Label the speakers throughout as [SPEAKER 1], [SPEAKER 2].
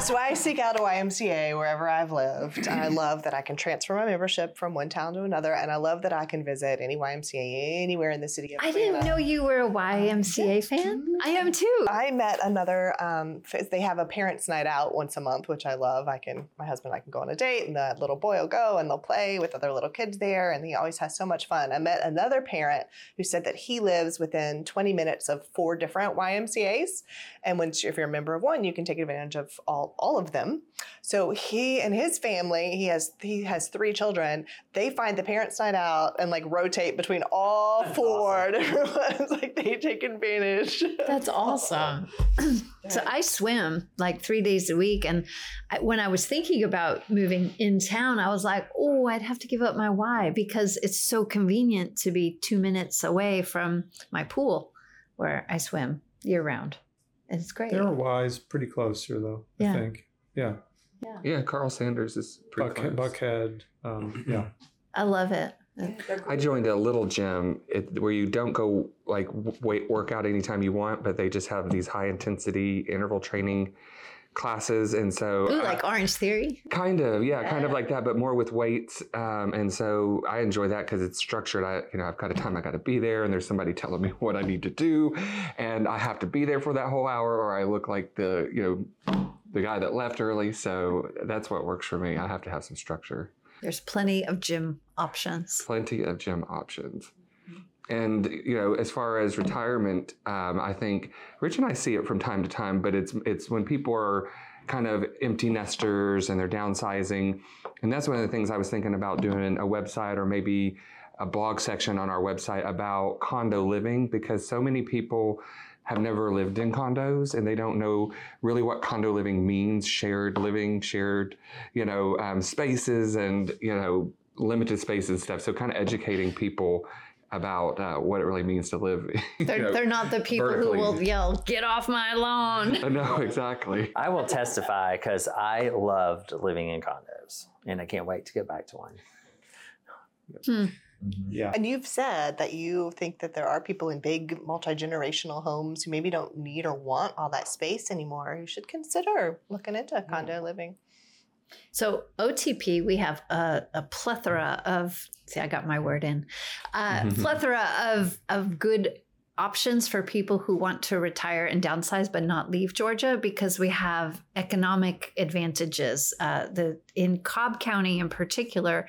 [SPEAKER 1] So I seek out a YMCA wherever I've lived. I love that I can transfer my membership from one town to another, and I love that I can visit any YMCA anywhere in the city of
[SPEAKER 2] I didn't know you were a YMCA fan. I am too.
[SPEAKER 1] I met another. Um, they have a parents' night out once a month, which I love. I can, my husband, and I can go on a date, and the little boy will go, and they'll play with other little kids there, and he always has so much fun. I met another parent who said that he lives within 20 minutes of four different YMCA's, and once if you're a member of one, you can take advantage of all all of them. So he and his family, he has he has three children. They find the parents' night out and like rotate between all four different ones. Like they take advantage.
[SPEAKER 2] That's awesome. so I swim like three days a week. And I, when I was thinking about moving in town, I was like, oh, I'd have to give up my Y because it's so convenient to be two minutes away from my pool where I swim year round. It's great.
[SPEAKER 3] There are wise, pretty close here, though.
[SPEAKER 2] Yeah.
[SPEAKER 3] I think. Yeah.
[SPEAKER 4] Yeah, Yeah. Carl Sanders is pretty
[SPEAKER 3] Buckhead.
[SPEAKER 4] close.
[SPEAKER 3] Buckhead um, yeah.
[SPEAKER 2] I love it.
[SPEAKER 4] I joined a little gym it, where you don't go like w- wait work out anytime you want, but they just have these high intensity interval training classes, and so
[SPEAKER 2] Ooh,
[SPEAKER 4] I-
[SPEAKER 2] like Orange Theory.
[SPEAKER 4] kind of yeah, kind of like that, but more with weights. Um, and so I enjoy that because it's structured. I you know I've got a time I got to be there, and there's somebody telling me what I need to do, and I have to be there for that whole hour, or I look like the you know the guy that left early. So that's what works for me. I have to have some structure.
[SPEAKER 2] There's plenty of gym options.
[SPEAKER 4] plenty of gym options. And you know, as far as retirement, um, I think Rich and I see it from time to time, but it's it's when people are kind of empty nesters and they're downsizing, and that's one of the things I was thinking about doing a website or maybe a blog section on our website about condo living because so many people have never lived in condos and they don't know really what condo living means shared living shared you know um, spaces and you know limited space and stuff. So kind of educating people about uh, what it really means to live
[SPEAKER 2] They're,
[SPEAKER 4] know.
[SPEAKER 2] they're not the people
[SPEAKER 4] vertically.
[SPEAKER 2] who will yell, get off my lawn.
[SPEAKER 4] no exactly
[SPEAKER 5] I will testify because I loved living in condos and I can't wait to get back to one. Hmm. Mm-hmm.
[SPEAKER 3] Yeah.
[SPEAKER 1] And you've said that you think that there are people in big multi generational homes who maybe don't need or want all that space anymore. You should consider looking into condo mm. living.
[SPEAKER 2] So OTP, we have a, a plethora of. See, I got my word in. Uh, plethora of of good options for people who want to retire and downsize but not leave Georgia because we have economic advantages. Uh, the in Cobb County in particular,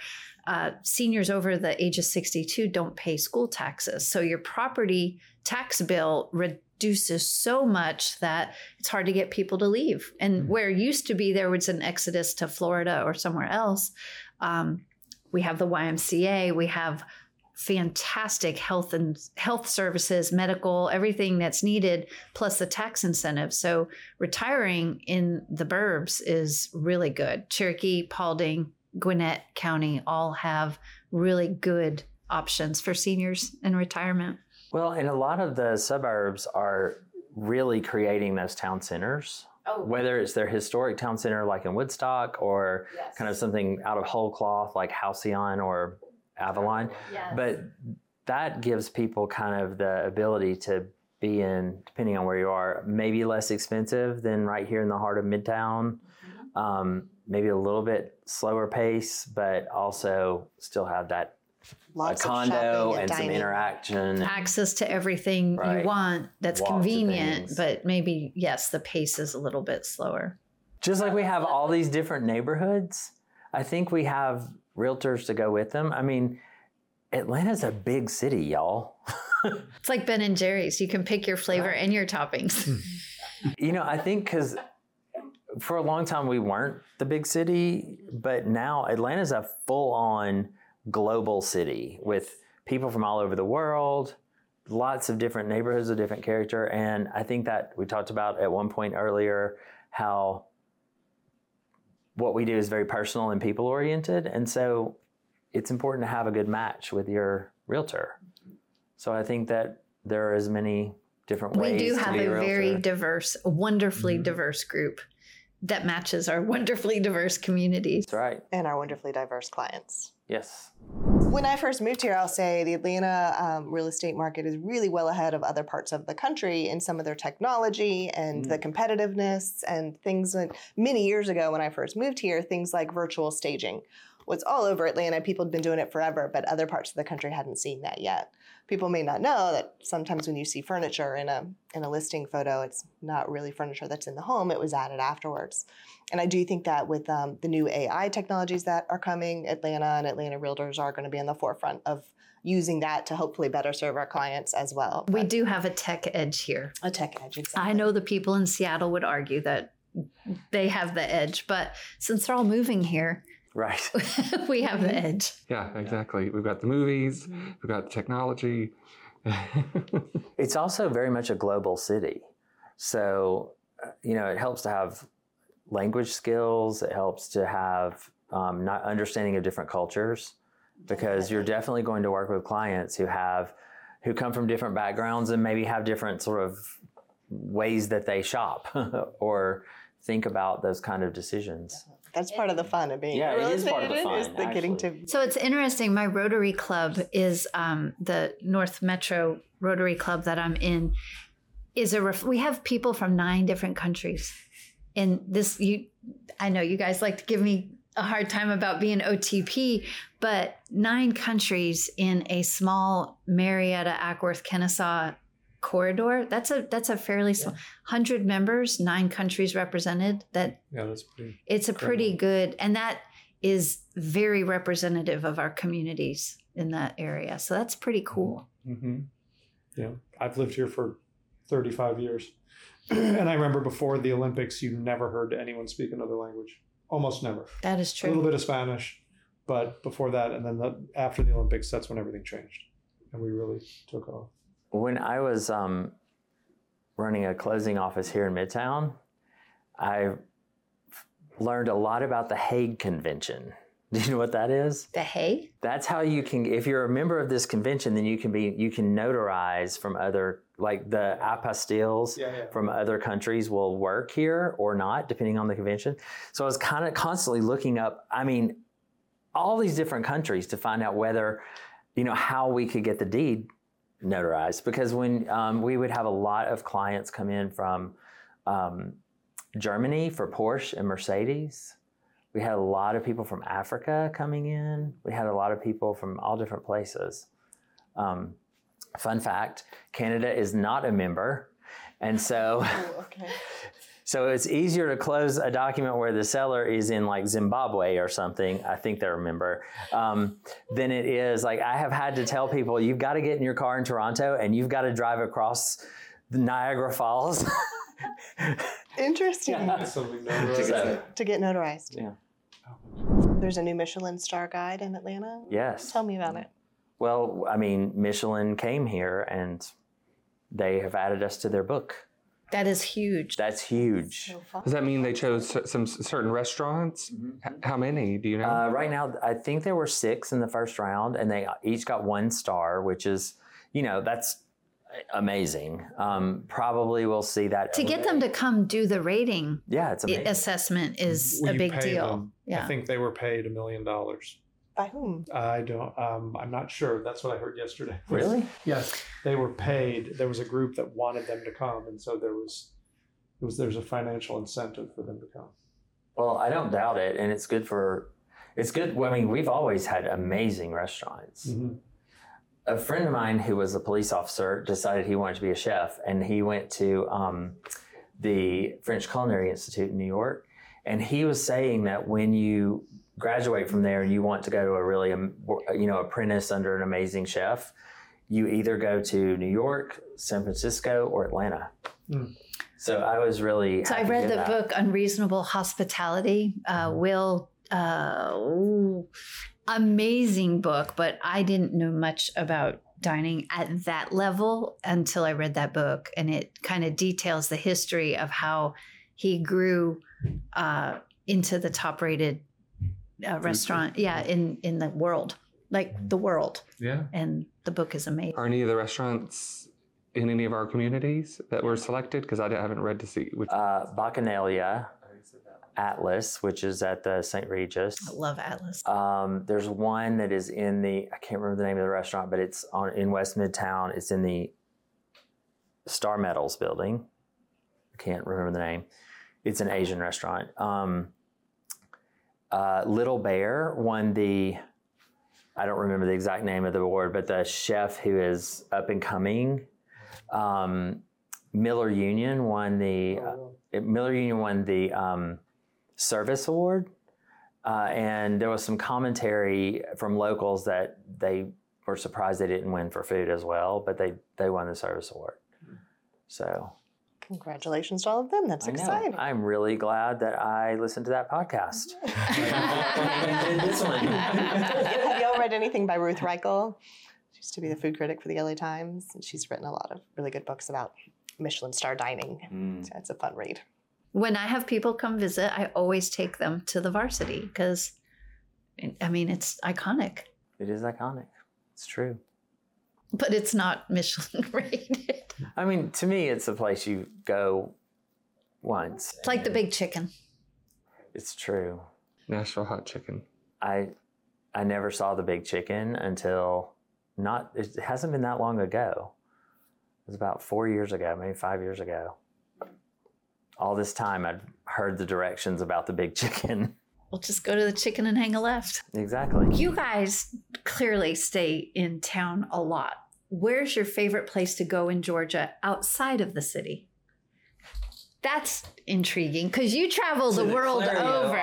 [SPEAKER 2] uh, seniors over the age of 62 don't pay school taxes. So your property tax bill reduces so much that it's hard to get people to leave. And where it used to be there was an exodus to Florida or somewhere else, um, we have the YMCA, we have fantastic health and health services, medical, everything that's needed, plus the tax incentive. So retiring in the burbs is really good. Cherokee, Paulding, Gwinnett County all have really good options for seniors in retirement.
[SPEAKER 5] Well, and a lot of the suburbs are really creating those town centers.
[SPEAKER 2] Oh.
[SPEAKER 5] Whether it's their historic town center like in Woodstock or kind of something out of whole cloth like Halcyon or Avalon. But that gives people kind of the ability to be in, depending on where you are, maybe less expensive than right here in the heart of Midtown. Um, maybe a little bit slower pace, but also still have that
[SPEAKER 1] Lots
[SPEAKER 5] a condo
[SPEAKER 1] shopping
[SPEAKER 5] and some interaction.
[SPEAKER 2] access to everything
[SPEAKER 5] Right.
[SPEAKER 2] you want that's
[SPEAKER 5] Lots of
[SPEAKER 2] convenient, but maybe, yes, the pace is a little bit slower.
[SPEAKER 5] Just like we have all these different neighborhoods, I think we have realtors to go with them. I mean, Atlanta's a big city, y'all.
[SPEAKER 2] It's like Ben and Jerry's. You can pick your flavor and your toppings. Hmm.
[SPEAKER 5] you know, I think because for a long time we weren't the big city, but now Atlanta's a full on global city with people from all over the world, lots of different neighborhoods of different character. And I think that we talked about at one point earlier how what we do is very personal and people oriented. And so it's important to have a good match with your realtor. So I think that there are as many different
[SPEAKER 2] we
[SPEAKER 5] ways We
[SPEAKER 2] do
[SPEAKER 5] to
[SPEAKER 2] have
[SPEAKER 5] be
[SPEAKER 2] a
[SPEAKER 5] a
[SPEAKER 2] very diverse, wonderfully
[SPEAKER 5] Mm-hmm.
[SPEAKER 2] diverse group that matches our wonderfully diverse communities.
[SPEAKER 5] That's right.
[SPEAKER 1] and our wonderfully diverse clients.
[SPEAKER 5] Yes.
[SPEAKER 1] When I first moved here, I'll say the Atlanta um, real estate market is really well ahead of other parts of the country in some of their technology and the competitiveness and things that many years ago when I first moved here, things like virtual staging was all over Atlanta. People had been doing it forever, but other parts of the country hadn't seen that yet. People may not know that sometimes when you see furniture in a in a listing photo, it's not really furniture that's in the home. It was added afterwards. And I do think that with um, the new AI technologies that are coming, Atlanta and Atlanta realtors are going to be in the forefront of using that to hopefully better serve our clients as well.
[SPEAKER 2] We do have a tech edge here.
[SPEAKER 1] a tech edge. Exactly.
[SPEAKER 2] I know the people in Seattle would argue that they have the edge, but since they're all moving here,
[SPEAKER 5] Right.
[SPEAKER 2] we have the edge.
[SPEAKER 4] Yeah, exactly. We've got the movies,
[SPEAKER 1] Mm-hmm.
[SPEAKER 4] we've got the technology.
[SPEAKER 5] It's also very much a global city. So, uh, you know, it helps to have language skills, it helps to have um, not understanding of different cultures because you're definitely going to work with clients who have who come from different backgrounds and maybe have different sort of ways that they shop or think about those kind of decisions.
[SPEAKER 1] That's part of the fun of being
[SPEAKER 5] Yeah,
[SPEAKER 1] a real
[SPEAKER 5] it is part of the
[SPEAKER 1] agent, is
[SPEAKER 5] fun,
[SPEAKER 1] the getting to.
[SPEAKER 2] So it's interesting. My Rotary Club is um, the North Metro Rotary Club that I'm in. Is a ref- we have people from nine different countries, and this you. I know you guys like to give me a hard time about being OTP, but nine countries in a small Marietta, Acworth, Kennesaw corridor. That's a that's a fairly small hundred members, nine countries represented. That
[SPEAKER 3] Yeah, that's pretty.
[SPEAKER 2] it's a pretty good and that is very representative of our communities in that area so that's pretty cool
[SPEAKER 3] hmm Yeah, I've lived here for 35 years, and I remember before the Olympics, you never heard anyone speak another language. Almost never.
[SPEAKER 2] that is true.
[SPEAKER 3] A little bit of Spanish, but before that, and then the, after the Olympics, that's when everything changed, and we really took off.
[SPEAKER 5] When I was um, running a closing office here in Midtown, I learned a lot about the Hague Convention. Do you know what that is?
[SPEAKER 2] the hay
[SPEAKER 5] That's how you can, if you're a member of this convention, then you can be, you can notarize from other, like the apostilles
[SPEAKER 3] Yeah, yeah.
[SPEAKER 5] from other countries will work here or not, depending on the convention. So I was kind of constantly looking up, I mean, all these different countries to find out whether, you know, how we could get the deed notarized. Because when um, we would have a lot of clients come in from um, Germany for Porsche and Mercedes. We had a lot of people from Africa coming in. We had a lot of people from all different places. Um, fun fact Canada is not a member. And so,
[SPEAKER 1] okay.
[SPEAKER 5] so it's easier to close a document where the seller is in like Zimbabwe or something. I think they're a member. Um, than it is like I have had to tell people you've got to get in your car in Toronto and you've got to drive across the Niagara Falls.
[SPEAKER 1] Interesting
[SPEAKER 3] Something
[SPEAKER 5] So-
[SPEAKER 1] to get notarized.
[SPEAKER 5] yeah.
[SPEAKER 1] There's a new Michelin star guide in Atlanta.
[SPEAKER 5] Yes.
[SPEAKER 1] Tell me about it.
[SPEAKER 5] Well, I mean, Michelin came here and they have added us to their book.
[SPEAKER 2] That is huge
[SPEAKER 5] That's huge.
[SPEAKER 1] So.
[SPEAKER 4] Does that mean they chose some certain restaurants? H- how many? Do you know?
[SPEAKER 5] Uh, right now, I think there were six in the first round, and they each got one star, which is, you know, that's amazing. Um, probably we'll see that.
[SPEAKER 2] to get them to come do the rating
[SPEAKER 5] yeah, it's amazing.
[SPEAKER 2] assessment is
[SPEAKER 3] Will
[SPEAKER 2] a big deal
[SPEAKER 3] them? I think they were paid a million dollars.
[SPEAKER 1] By whom?
[SPEAKER 3] I don't. Um, I'm not sure. That's what I heard yesterday.
[SPEAKER 5] Really?
[SPEAKER 3] Yes, they were paid. There was a group that wanted them to come, and so there was, it was there's a financial incentive for them to come.
[SPEAKER 5] Well, I don't doubt it, and it's good for. It's good. I mean, we've always had amazing restaurants.
[SPEAKER 3] Mm-hmm.
[SPEAKER 5] a friend of mine who was a police officer decided he wanted to be a chef and he went to um, the french culinary institute in new york and he was saying that when you graduate from there and you want to go to a really um, you know apprentice under an amazing chef you either go to new york san francisco or atlanta
[SPEAKER 3] Mm.
[SPEAKER 5] so i was really
[SPEAKER 2] so i
[SPEAKER 5] happy to
[SPEAKER 2] read
[SPEAKER 5] hear
[SPEAKER 2] the
[SPEAKER 5] that.
[SPEAKER 2] book unreasonable hospitality uh, will uh, ooh, amazing book but i didn't know much about dining at that level until i read that book and it kind of details the history of how he grew uh, into the top rated uh, restaurant yeah in in the world like the world
[SPEAKER 4] yeah.
[SPEAKER 2] and the book is amazing
[SPEAKER 4] Are any of the restaurants in any of our communities that were selected? Because I haven't read to see which.
[SPEAKER 5] uh, bacchanalia Atlas, which is at the St. Regis.
[SPEAKER 2] I love Atlas.
[SPEAKER 5] Um, there's one that is in the I can't remember the name of the restaurant, but it's on in West Midtown. It's in the Star Metals building. I can't remember the name. It's an Asian restaurant. Um, uh, Little Bear won the I don't remember the exact name of the award, but the chef who is up and coming. Um, Miller Union won the uh, Miller Union won the um, service award, uh, and there was some commentary from locals that they were surprised they didn't win for food as well, but they they won the service award. So
[SPEAKER 1] Congratulations to all of them. That's
[SPEAKER 5] I know.
[SPEAKER 1] exciting.
[SPEAKER 5] I'm really glad that I listened to that podcast. this one.
[SPEAKER 1] Have y'all read anything by Ruth Reichl? She used to be the food critic for the LA Times, and she's written a lot of really good books about Michelin star dining.
[SPEAKER 5] Mm.
[SPEAKER 1] So it's a fun read.
[SPEAKER 2] When I have people come visit, I always take them to the varsity because, I mean, it's iconic,
[SPEAKER 5] It is iconic. It's true.
[SPEAKER 2] But it's not Michelin rated.
[SPEAKER 5] I mean, to me, it's a place you go once.
[SPEAKER 2] It's like the big chicken.
[SPEAKER 5] It's true.
[SPEAKER 4] Nashville hot chicken.
[SPEAKER 5] I I never saw the big chicken until not it hasn't been that long ago. It was about four years ago, maybe five years ago. All this time I'd heard the directions about the big chicken.
[SPEAKER 2] We'll just go to the chicken and hang a left.
[SPEAKER 5] exactly.
[SPEAKER 2] You guys clearly stay in town a lot. Where's your favorite place to go in Georgia outside of the city? That's intriguing because you travel the
[SPEAKER 5] the
[SPEAKER 2] world
[SPEAKER 5] Clario
[SPEAKER 2] over.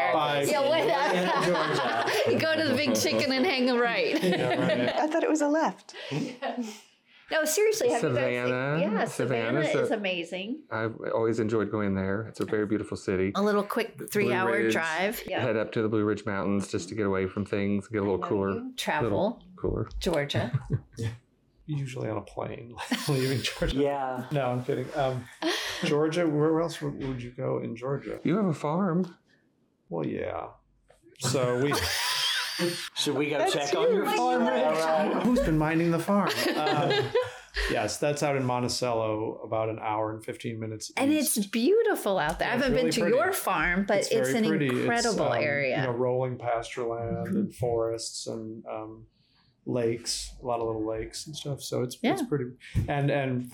[SPEAKER 2] Yeah, what,
[SPEAKER 5] In
[SPEAKER 2] you go to the big chicken and hang a right.
[SPEAKER 3] Yeah, right.
[SPEAKER 1] I thought it was a left.
[SPEAKER 2] No, seriously, have
[SPEAKER 4] Savannah.
[SPEAKER 2] you guys? Yeah, Savannah
[SPEAKER 4] Savannah's
[SPEAKER 2] is
[SPEAKER 4] a-
[SPEAKER 2] amazing.
[SPEAKER 4] I've always enjoyed going there. It's a very beautiful city.
[SPEAKER 2] A little quick three-hour
[SPEAKER 4] Ridge.
[SPEAKER 2] drive. Yeah,
[SPEAKER 4] Head up to the Blue Ridge Mountains just to get away from things, get a little cooler.
[SPEAKER 2] travel
[SPEAKER 4] Little cooler.
[SPEAKER 2] Georgia.
[SPEAKER 3] Usually on a plane, leaving Georgia.
[SPEAKER 5] Yeah.
[SPEAKER 3] No, I'm kidding. Um, Georgia. Where else would, would you go in Georgia?
[SPEAKER 4] You have a farm.
[SPEAKER 3] Well, yeah. So we.
[SPEAKER 5] Should we go
[SPEAKER 1] That's
[SPEAKER 5] check on your
[SPEAKER 1] huge.
[SPEAKER 5] farm?
[SPEAKER 3] Who's been minding the farm? Um, yes, that's out in Monticello, about an hour and fifteen minutes.
[SPEAKER 2] And
[SPEAKER 3] east.
[SPEAKER 2] it's beautiful out there. I
[SPEAKER 3] Yeah, it's
[SPEAKER 2] haven't been to
[SPEAKER 3] pretty.
[SPEAKER 2] your farm, but it's,
[SPEAKER 3] very
[SPEAKER 2] an
[SPEAKER 3] pretty. It's,
[SPEAKER 2] incredible
[SPEAKER 3] um,
[SPEAKER 2] area. Mm-hmm.
[SPEAKER 3] You know, rolling pasture land and forests and um, lakes, a lot of little lakes and stuff. So it's it's pretty. And and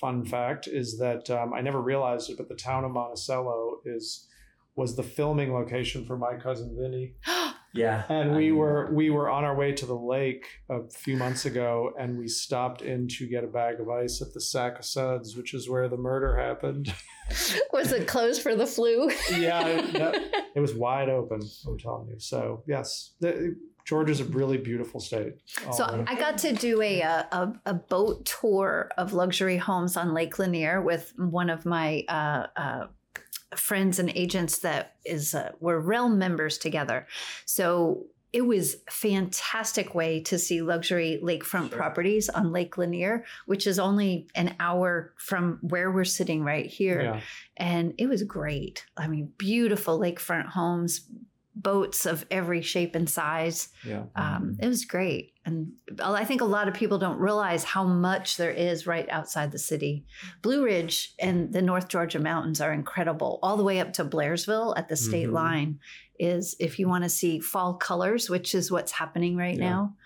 [SPEAKER 3] fun fact is that um, I never realized it, but the town of Monticello is was the filming location for my cousin Vinny.
[SPEAKER 5] Yeah.
[SPEAKER 3] And
[SPEAKER 5] I
[SPEAKER 3] we were we were on our way to the lake a few months ago, and we stopped in to get a bag of ice at the Sac-O-Suds, which is where the murder happened.
[SPEAKER 2] Was it closed for the flu?
[SPEAKER 3] yeah, it, that- it was wide open. I'm telling you. So yes, the, Georgia's a really beautiful state.
[SPEAKER 2] So
[SPEAKER 3] All-
[SPEAKER 2] I got to do a, uh, a a boat tour of luxury homes on Lake Lanier with one of my uh, uh, friends and agents that is uh, we're realm members together. So it was fantastic way to see luxury lakefront
[SPEAKER 5] Sure.
[SPEAKER 2] properties on Lake Lanier, which is only an hour from where we're sitting right here
[SPEAKER 3] yeah,
[SPEAKER 2] and it was great. I mean, beautiful lakefront homes, boats of every shape and size.
[SPEAKER 3] yeah.
[SPEAKER 2] Um, it was great, and I think a lot of people don't realize how much there is right outside the city. Blue Ridge and the North Georgia mountains are incredible, all the way up to Blairsville at the state
[SPEAKER 3] Mhm.
[SPEAKER 2] line. Is if you want to see fall colors, which is what's happening right
[SPEAKER 3] Yeah.
[SPEAKER 2] now.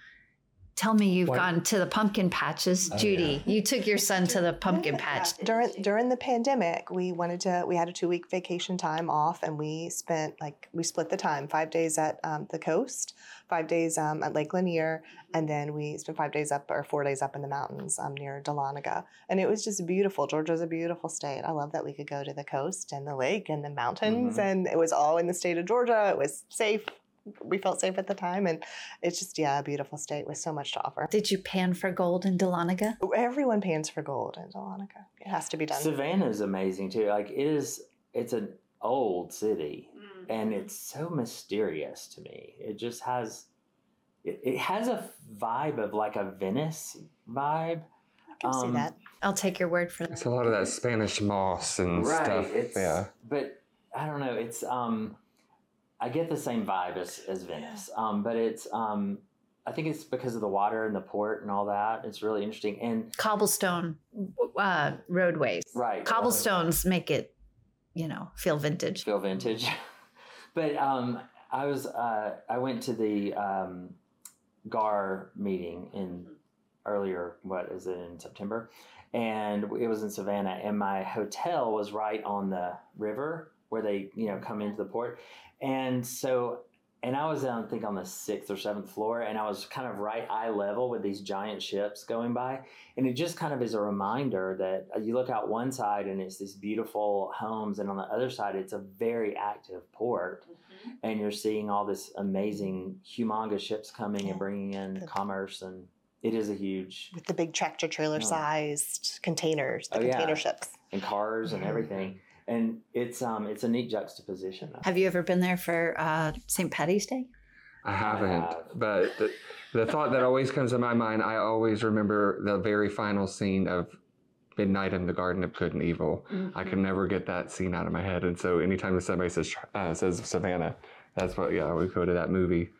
[SPEAKER 2] Tell me you've
[SPEAKER 3] What-
[SPEAKER 2] gone to the pumpkin patches,
[SPEAKER 5] Oh,
[SPEAKER 2] Judy. You took your son to the pumpkin
[SPEAKER 1] Yeah.
[SPEAKER 2] patch.
[SPEAKER 1] during during the pandemic we wanted to we had a two week vacation time off and we spent like we split the time five days at um, the coast five days um, at lake lanier and then we spent five days up or four days up in the mountains um, near dahlonega and it was just beautiful georgia's a beautiful state i love that we could go to the coast and the lake and the mountains
[SPEAKER 5] Mhm.
[SPEAKER 1] and it was all in the state of georgia it was safe we felt safe at the time and it's just yeah a beautiful state with so much to offer
[SPEAKER 2] Did you pan for gold in Dahlonega?
[SPEAKER 1] everyone pans for gold in dahlonega it has to be done
[SPEAKER 5] Savannah is amazing too. Like it is, it's an old city, and it's so mysterious to me. It just has, it, it has a vibe of like a Venice vibe.
[SPEAKER 1] i can see
[SPEAKER 5] um,
[SPEAKER 1] that
[SPEAKER 2] I'll take your word for that.
[SPEAKER 4] It's a lot of that Spanish moss and stuff.
[SPEAKER 5] It's,
[SPEAKER 4] Yeah.
[SPEAKER 5] But I don't know. It's um, I get the same vibe as as Venice. Um, but it's um, I think it's because of the water and the port and all that. It's really interesting and
[SPEAKER 2] Cobblestone uh, roadways.
[SPEAKER 5] right
[SPEAKER 2] Cobblestones make it, you know, feel vintage.
[SPEAKER 5] feel vintage. but um, I was uh, I went to the um, GAR meeting in earlier. What is it in September? And it was in Savannah, and my hotel was right on the river where they you know come into the port, and so. And I was, I think, on the sixth or seventh floor, and I was kind of right eye level with these giant ships going by. And it just kind of is a reminder that you look out one side and it's these beautiful homes, and on the other side, it's a very active port and you're seeing all this amazing, humongous ships coming and bringing in commerce, and it is a huge
[SPEAKER 1] With the big tractor trailer
[SPEAKER 5] Yeah.
[SPEAKER 1] sized containers, the
[SPEAKER 5] Oh, yeah.
[SPEAKER 1] container ships.
[SPEAKER 5] and cars and
[SPEAKER 1] Mhm.
[SPEAKER 5] everything, and it's um it's a neat juxtaposition.
[SPEAKER 2] Have you ever been there for uh, St. Patty's Day?
[SPEAKER 4] I haven't,
[SPEAKER 5] have.
[SPEAKER 4] but the, the thought that always comes to my mind, I always remember the very final scene of Midnight in the Garden of Good and Evil. I can never get that scene out of my head, and so anytime somebody says uh, says Savannah, that's what yeah I would go to that movie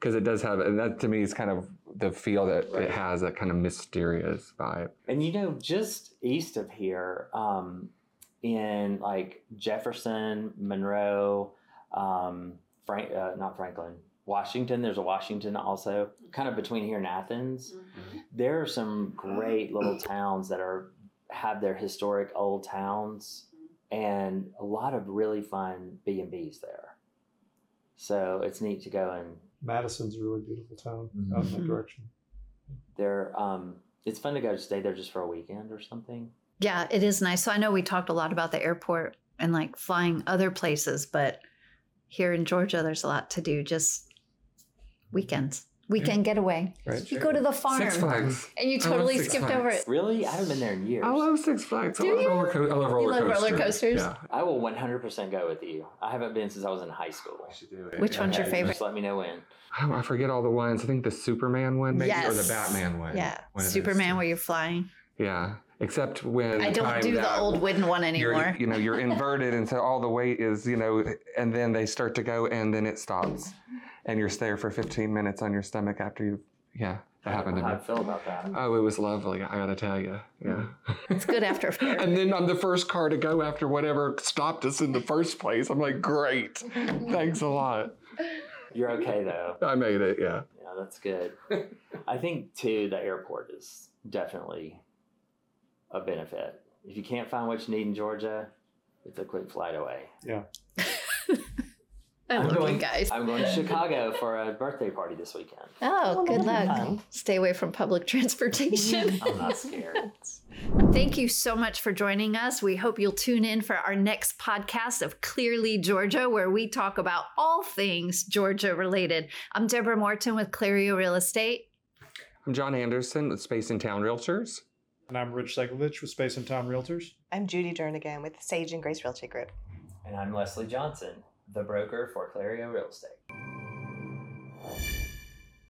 [SPEAKER 4] because it does have, and that to me is kind of the feel that
[SPEAKER 5] Right.
[SPEAKER 4] it has, that kind of mysterious vibe.
[SPEAKER 5] And you know, just east of here, um, in like Jefferson, Monroe, um, Frank, uh, not Franklin, Washington. There's a Washington also, kind of between here and Athens. There are some great little towns that are have their historic old towns, and a lot of really fun B and B's there. So it's neat to go and
[SPEAKER 3] Madison's a really beautiful town out in that
[SPEAKER 2] Mhm.
[SPEAKER 3] direction.
[SPEAKER 5] there. Um, it's fun to go to stay there just for a weekend or something.
[SPEAKER 2] Yeah, it is nice. So I know we talked a lot about the airport and like flying other places, but here in Georgia, there's a lot to do. Just weekends, weekend getaway.
[SPEAKER 4] Right.
[SPEAKER 2] You go to the farm
[SPEAKER 4] Six Flags.
[SPEAKER 2] and you totally skipped
[SPEAKER 4] Flags.
[SPEAKER 2] over it.
[SPEAKER 5] Really, I haven't been there in years.
[SPEAKER 4] I love Six Flags.
[SPEAKER 2] Do
[SPEAKER 4] I love
[SPEAKER 2] you?
[SPEAKER 4] roller, co- I love roller
[SPEAKER 2] You love roller
[SPEAKER 4] coasters.
[SPEAKER 2] coasters?
[SPEAKER 4] Yeah.
[SPEAKER 5] I will 100% go with you. I haven't been since I was in high school.
[SPEAKER 4] I should do it.
[SPEAKER 2] Which one's your favorite?
[SPEAKER 5] Just let me know when.
[SPEAKER 4] Oh, I forget all the ones. I think the Superman one, maybe, or the Batman one.
[SPEAKER 2] Yeah,
[SPEAKER 4] One
[SPEAKER 2] Superman where you're flying.
[SPEAKER 4] Yeah, except when
[SPEAKER 2] I don't do the old wooden one
[SPEAKER 4] you're,
[SPEAKER 2] anymore.
[SPEAKER 4] You know, you're inverted, and so all the weight is, you know, and then they start to go, and then it stops, and you're there for 15 minutes on your stomach after you. Yeah, that happened to
[SPEAKER 5] How
[SPEAKER 4] me.
[SPEAKER 5] I feel about that.
[SPEAKER 4] Oh, it was lovely. I gotta tell you. Yeah. Mm.
[SPEAKER 2] It's good after.
[SPEAKER 4] And then I'm the first car to go after whatever stopped us in the first place. I'm like, great. Thanks a lot.
[SPEAKER 5] You're okay though.
[SPEAKER 4] I made it. Yeah.
[SPEAKER 5] Yeah, that's good. I think too the airport is definitely a benefit. If you can't find what you need in Georgia, it's a quick flight away.
[SPEAKER 2] I
[SPEAKER 5] I'm
[SPEAKER 2] love
[SPEAKER 5] going-
[SPEAKER 2] you guys.
[SPEAKER 5] I'm going to Chicago for a birthday party this weekend.
[SPEAKER 2] Oh, good luck.
[SPEAKER 1] fun.
[SPEAKER 2] Stay away from public transportation.
[SPEAKER 5] I'm not scared.
[SPEAKER 2] Thank you so much for joining us. We hope you'll tune in for our next podcast of Clearly Georgia, where we talk about all things Georgia related. I'm Deborah Morton with Clario Real Estate.
[SPEAKER 4] I'm John Anderson with Space and Town Realtors.
[SPEAKER 3] And I'm Rich Segovich with Space and Time Realtors.
[SPEAKER 1] I'm Judy Jernigan with Sage and Grace Realty Group.
[SPEAKER 5] And I'm Leslie Johnson, the broker for Clario Real Estate.